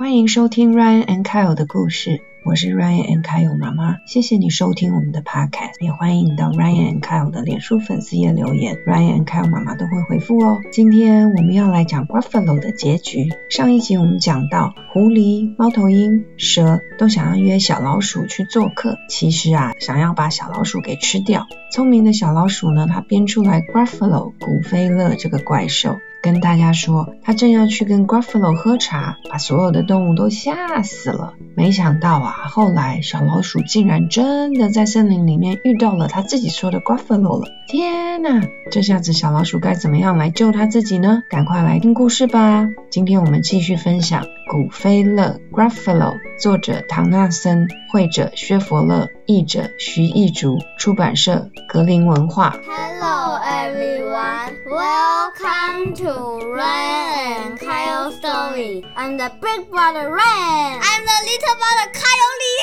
欢迎收听 Ryan and Kyle 的故事，我是 Ryan and Kyle 妈妈。谢谢你收听我们的 Podcast，也欢迎你到 Ryan and Kyle 的脸书粉丝页留言，Ryan and Kyle 妈妈都会回复哦。今天我们要来讲 Gruffalo 的结局。上一集我们讲到，狐狸、猫头鹰、蛇都想要约小老鼠去做客，其实啊，想要把小老鼠给吃掉。聪明的小老鼠呢，它编出来 Gruffalo 古飞乐这个怪兽。跟大家说，他正要去跟 Gruffalo 喝茶，把所有的动物都吓死了。没想到啊，后来小老鼠竟然真的在森林里面遇到了他自己说的 Gruffalo 了。天哪，这下子小老鼠该怎么样来救他自己呢？赶快来听故事吧！今天我们继续分享《古菲勒 Gruffalo》，作者唐纳森，绘者薛佛勒，译者徐艺竹，出版社格林文化。Hello everyone, welcome to Ryan and Kyle story. I'm the big brother Ryan. I'm the little brother Kyle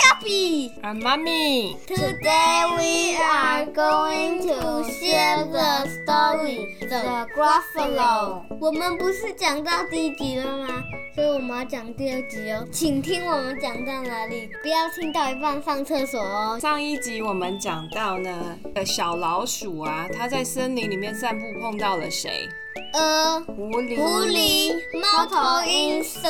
Happy. I'm mommy. Today we are going to share the story, The Gruffalo. 我们不是讲到第一集了吗？所以我们要讲第二集哦，请听我们讲到哪里，不要听到一半上厕所哦。上一集我们讲到呢，小老鼠啊，它在森林里面散步碰到了谁？呃，狐狸。狐狸、猫头鹰、蛇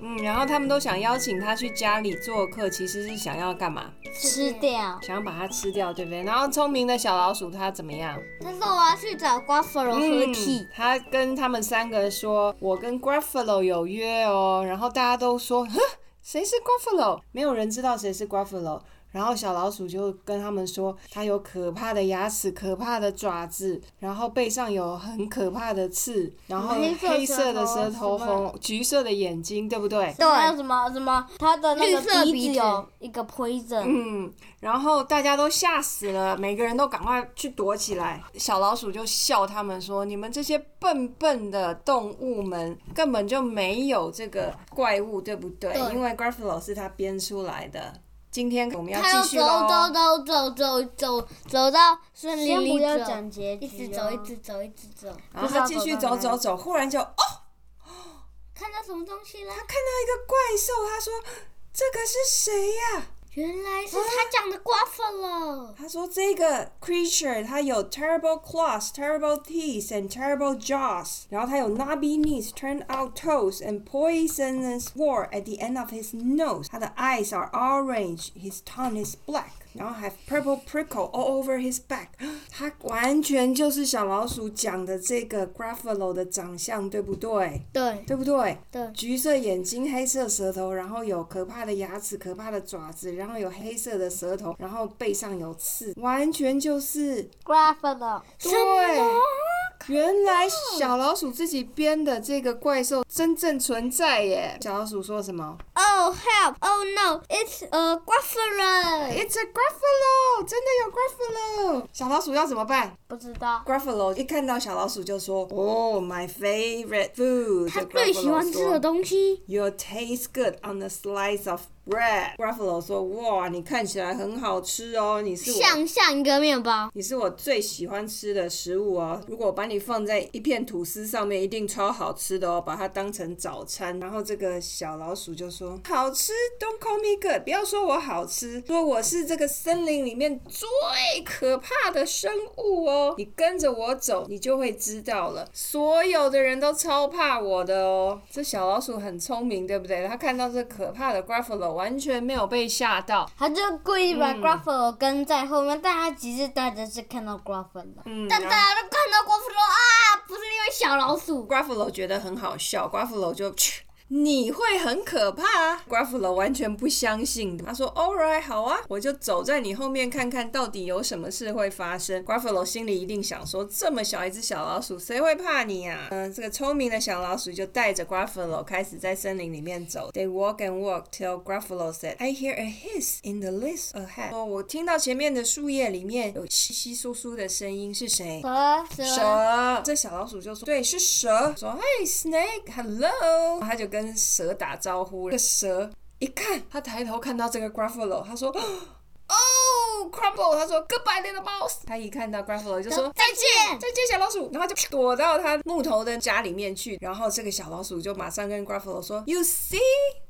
嗯，然后他们都想邀请他去家里做客，其实是想要干嘛？吃掉。想要把它吃掉，对不对？然后聪明的小老鼠它怎么样？他说我要去找 Gruffalo 合体。嗯他跟他们三个说：“我跟 Gruffalo 有约哦。”然后大家都说：“呵，谁是 Gruffalo？” 没有人知道谁是 Gruffalo。然后小老鼠就跟他们说，它有可怕的牙齿、可怕的爪子，然后背上有很可怕的刺，然后黑色的舌头、红橘色的眼睛，对不对？对还有什么什么？它的那个鼻鼻子子有一个 poison，、嗯，然后大家都吓死了，每个人都赶快去躲起来。小老鼠就笑他们说：“你们这些笨笨的动物们，根本就没有这个怪物，对不对？对因为 Gruffalo 是他编出来的。今天我们要他要继续走走。走走走走走到森林里先不要走，讲结局、一直走一直走一直走，然后他继续走走走，忽然就哦，看到什么东西了？他看到一个怪兽，他说：“这个是谁呀、原来是他讲的 Gruffalo。他说这个 creature 它有 terrible claws, terrible teeth, and terrible jaws。然后它有 knobby knees, turned out toes, and poisonous wart at the end of his nose。它的 eyes are orange, his tongue is black。 然后 have purple prickle all over his back。他完全就是小老鼠讲的这个 g r a f f a l o 的长相，对不对？对对不对？对橘色眼睛，黑色舌头，然后有可怕的牙齿、可怕的爪子，然后有黑色的舌头，然后背上有刺，完全就是 g r a f f a l o 对。原来小老鼠自己编的这个怪兽真正存在耶！小老鼠说什么 Oh help! Oh no! It's a Gruffalo.？It's a Gruffalo，真的有 Gruffalo。小老鼠要怎么办不知道。？Gruffalo 一看到小老鼠就说：“Oh, my favorite food。”他最喜欢吃的东西。You taste good on a slice of bread. Gruffalo 说：“哇，你看起来很好吃哦，你是我，像像一个面包，你是我最喜欢吃的食物哦。如果把你放在一片吐司上面，一定超好吃的哦。把它当成早餐。”然后这个小老鼠就说：“好吃，Don't call me good，不要说我好吃，说我是这个森林里面最可怕的生物哦。你跟着我走，你就会知道了。所有的人都超怕我的哦。这小老鼠很聪明，对不对？它看到这可怕的 Gruffalo，完全没有被吓到。它就故意把嗯 Gruffalo 跟在后面，但它其实大家是看到 Gruffalo。嗯，但大家都看到 Gruffalo 啊，不是因为小老鼠。Gruffalo 觉得很好笑，Gruffalo 就去。你会很可怕、啊、，Gruffalo 完全不相信。他说：“All right，好啊，我就走在你后面看看到底有什么事会发生。”Gruffalo 心里一定想说：“这么小一只小老鼠，谁会怕你呀、啊？”嗯，这个聪明的小老鼠就带着 Gruffalo 开始在森林里面走。They walk and walk till Gruffalo said, "I hear a hiss in the leaves ahead." 哦，我听到前面的树叶里面有稀稀疏疏的声音，是谁？蛇蛇蛇，这小老鼠就说：“对，是蛇。”说：“Hey snake，hello。”他就跟蛇打招呼。那个蛇一看，他抬头看到这个 Gruffalo，他说：“哦，Crumble。”他说：“Goodbye, little mouse。”他一看到 Gruffalo 就说：“再见。再见，小老鼠。”然后就躲到他木头的家里面去。然后这个小老鼠就马上跟 Gruffalo 说：“You see，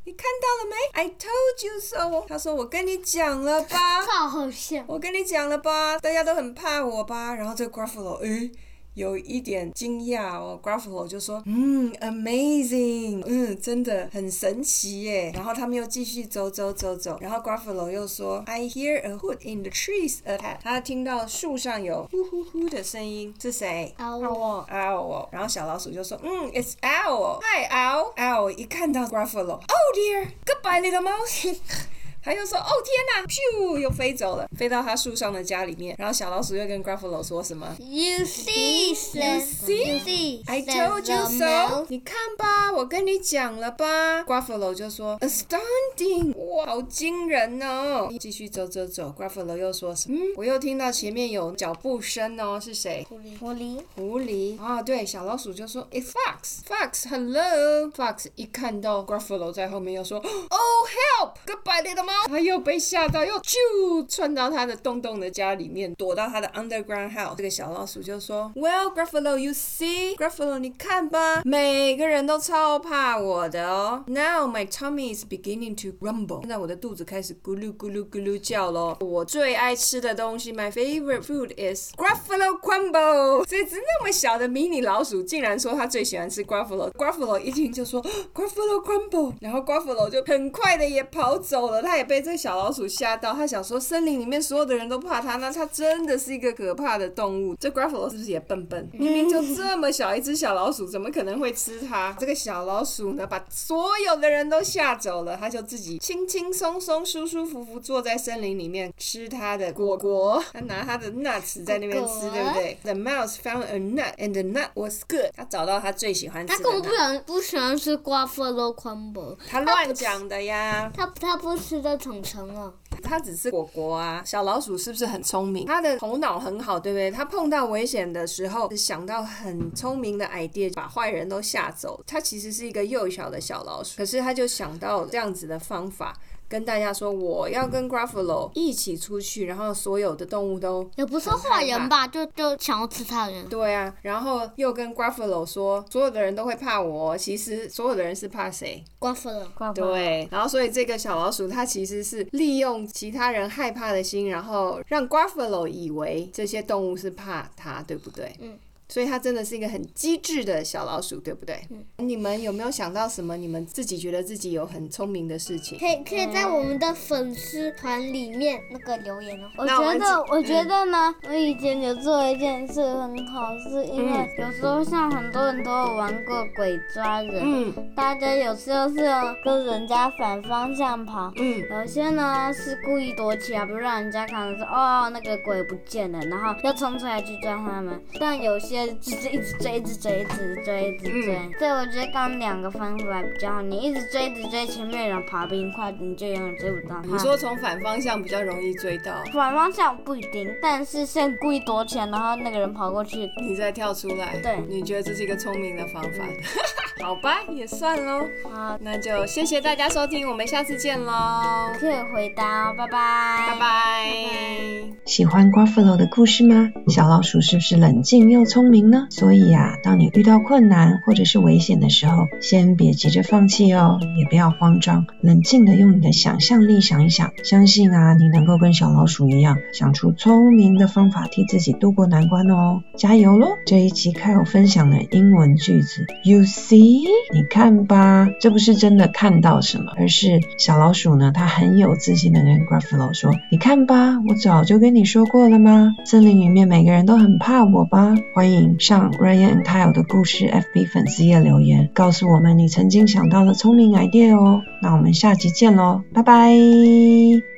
你看到了没 I told you so。他说我跟你讲了吧，超好笑。我跟你讲了吧，大家都很怕我吧。然后这个 Gruffalo，诶。有一点惊讶哦，Gruffalo 就说：“嗯，amazing，嗯，真的很神奇耶。”然后他们又继续走走走走，然后 Gruffalo 又说：“I hear a hoot in the trees ahead。”他听到树上有呼呼呼的声音，是谁？Owl。Owl。然后小老鼠就说：“嗯，It's Owl。Hi Owl。Owl 一看到 Gruffalo，Oh dear，Goodbye little mouse。他又说：“哦天哪！”咻，又飞走了，飞到他树上的家里面。然后小老鼠又跟 Gruffalo 说什么？You see, you see, I told you so。你看吧，我跟你讲了吧。Gruffalo 就说：“Astounding！哇，好惊人哦！”继续走走走，Gruffalo 又说：“嗯，我又听到前面有脚步声哦，是谁？狐狸，狐狸，狐狸。啊，对，小老鼠就说：“It's Fox, Fox, hello。” Fox 一看到 Gruffalo 在后面，又说：“Oh help! Goodbye, little mouse。”他又被吓到，又啾窜到他的洞洞的家里面，躲到他的 underground house。这个小老鼠就说：“Well, Gruffalo, you see, Gruffalo，你看吧，每个人都超怕我的哦。Now my tummy is beginning to rumble。现在我的肚子开始咕噜咕噜咕噜叫咯。我最爱吃的东西，my favorite food is Gruffalo crumble。这只那么小的迷你老鼠，竟然说他最喜欢吃 Gruffalo。Gruffalo 一听就说 Gruffalo crumble，然后 Gruffalo 就很快的也跑走了，他也。被这小老鼠吓到，他想说森林里面所有的人都怕它，那它真的是一个可怕的动物。这 Gruffalo 是不是也笨笨？明明就这么小一只小老鼠，怎么可能会吃它？这个小老鼠呢，把所有的人都吓走了，它就自己轻轻松松、舒舒服服坐在森林里面吃它的果果。它拿它的 nuts 在那边吃，对不对？The mouse found a nut and the nut was good。它找到它最喜欢吃的。它根本不想不喜欢吃 Gruffalo crumble。它乱讲的呀。它它不吃的。宠成了，他只是果果啊。小老鼠是不是很聪明？他的头脑很好，对不对？他碰到危险的时候，想到很聪明的 idea，把坏人都吓走。他其实是一个幼小的小老鼠，可是他就想到这样子的方法。跟大家说，我要跟 Gruffalo 一起出去，然后所有的动物都也不是坏人吧，就就想要吃它人。对啊，然后又跟 Gruffalo 说，所有的人都会怕我，其实所有的人是怕谁？Gruffalo。对，然后所以这个小老鼠它其实是利用其他人害怕的心，然后让 Gruffalo 以为这些动物是怕它，对不对？嗯。所以它真的是一个很机智的小老鼠，对不对？嗯。你们有没有想到什么？你们自己觉得自己有很聪明的事情？可以可以在我们的粉丝团里面那个留言哦。我觉得我觉得呢，我以前有做一件事很好，是因为有时候像很多人都有玩过鬼抓人，嗯，大家有时候是跟人家反方向跑，嗯，有些呢是故意躲起来，不让人家看到说哦那个鬼不见了，然后要冲出来去抓他们，但有些。就是一直追，一直追，一直追，一直追。所以我觉得刚两个方法比较好。你一直追，一直追，前面人爬冰块，你就永远追不到。你说从反方向比较容易追到？反方向不一定，但是先故意躲起来，然后那个人跑过去，你再跳出来。对，你觉得这是一个聪明的方法？好吧，也算喽。好，那就谢谢大家收听，我们下次见喽。可以回答，拜拜，拜拜。喜欢 Gruffalo 的故事吗？小老鼠是不是冷静又聪？明呢？所以呀，当你遇到困难或者是危险的时候，先别急着放弃哦，也不要慌张，冷静的用你的想象力想一想，相信啊，你能够跟小老鼠一样，想出聪明的方法替自己渡过难关哦，加油喽！这一期凯尔分享的英文句子，You see，咦你看吧，这不是真的看到什么，而是小老鼠呢，它很有自信的跟 Gruffalo 说，你看吧，我早就跟你说过了吗？森林里面每个人都很怕我吧？欢迎。上 Ryan and Kyle 的故事 FB 粉丝页留言，告诉我们你曾经想到的聪明 idea 哦。那我们下集见喽，拜拜。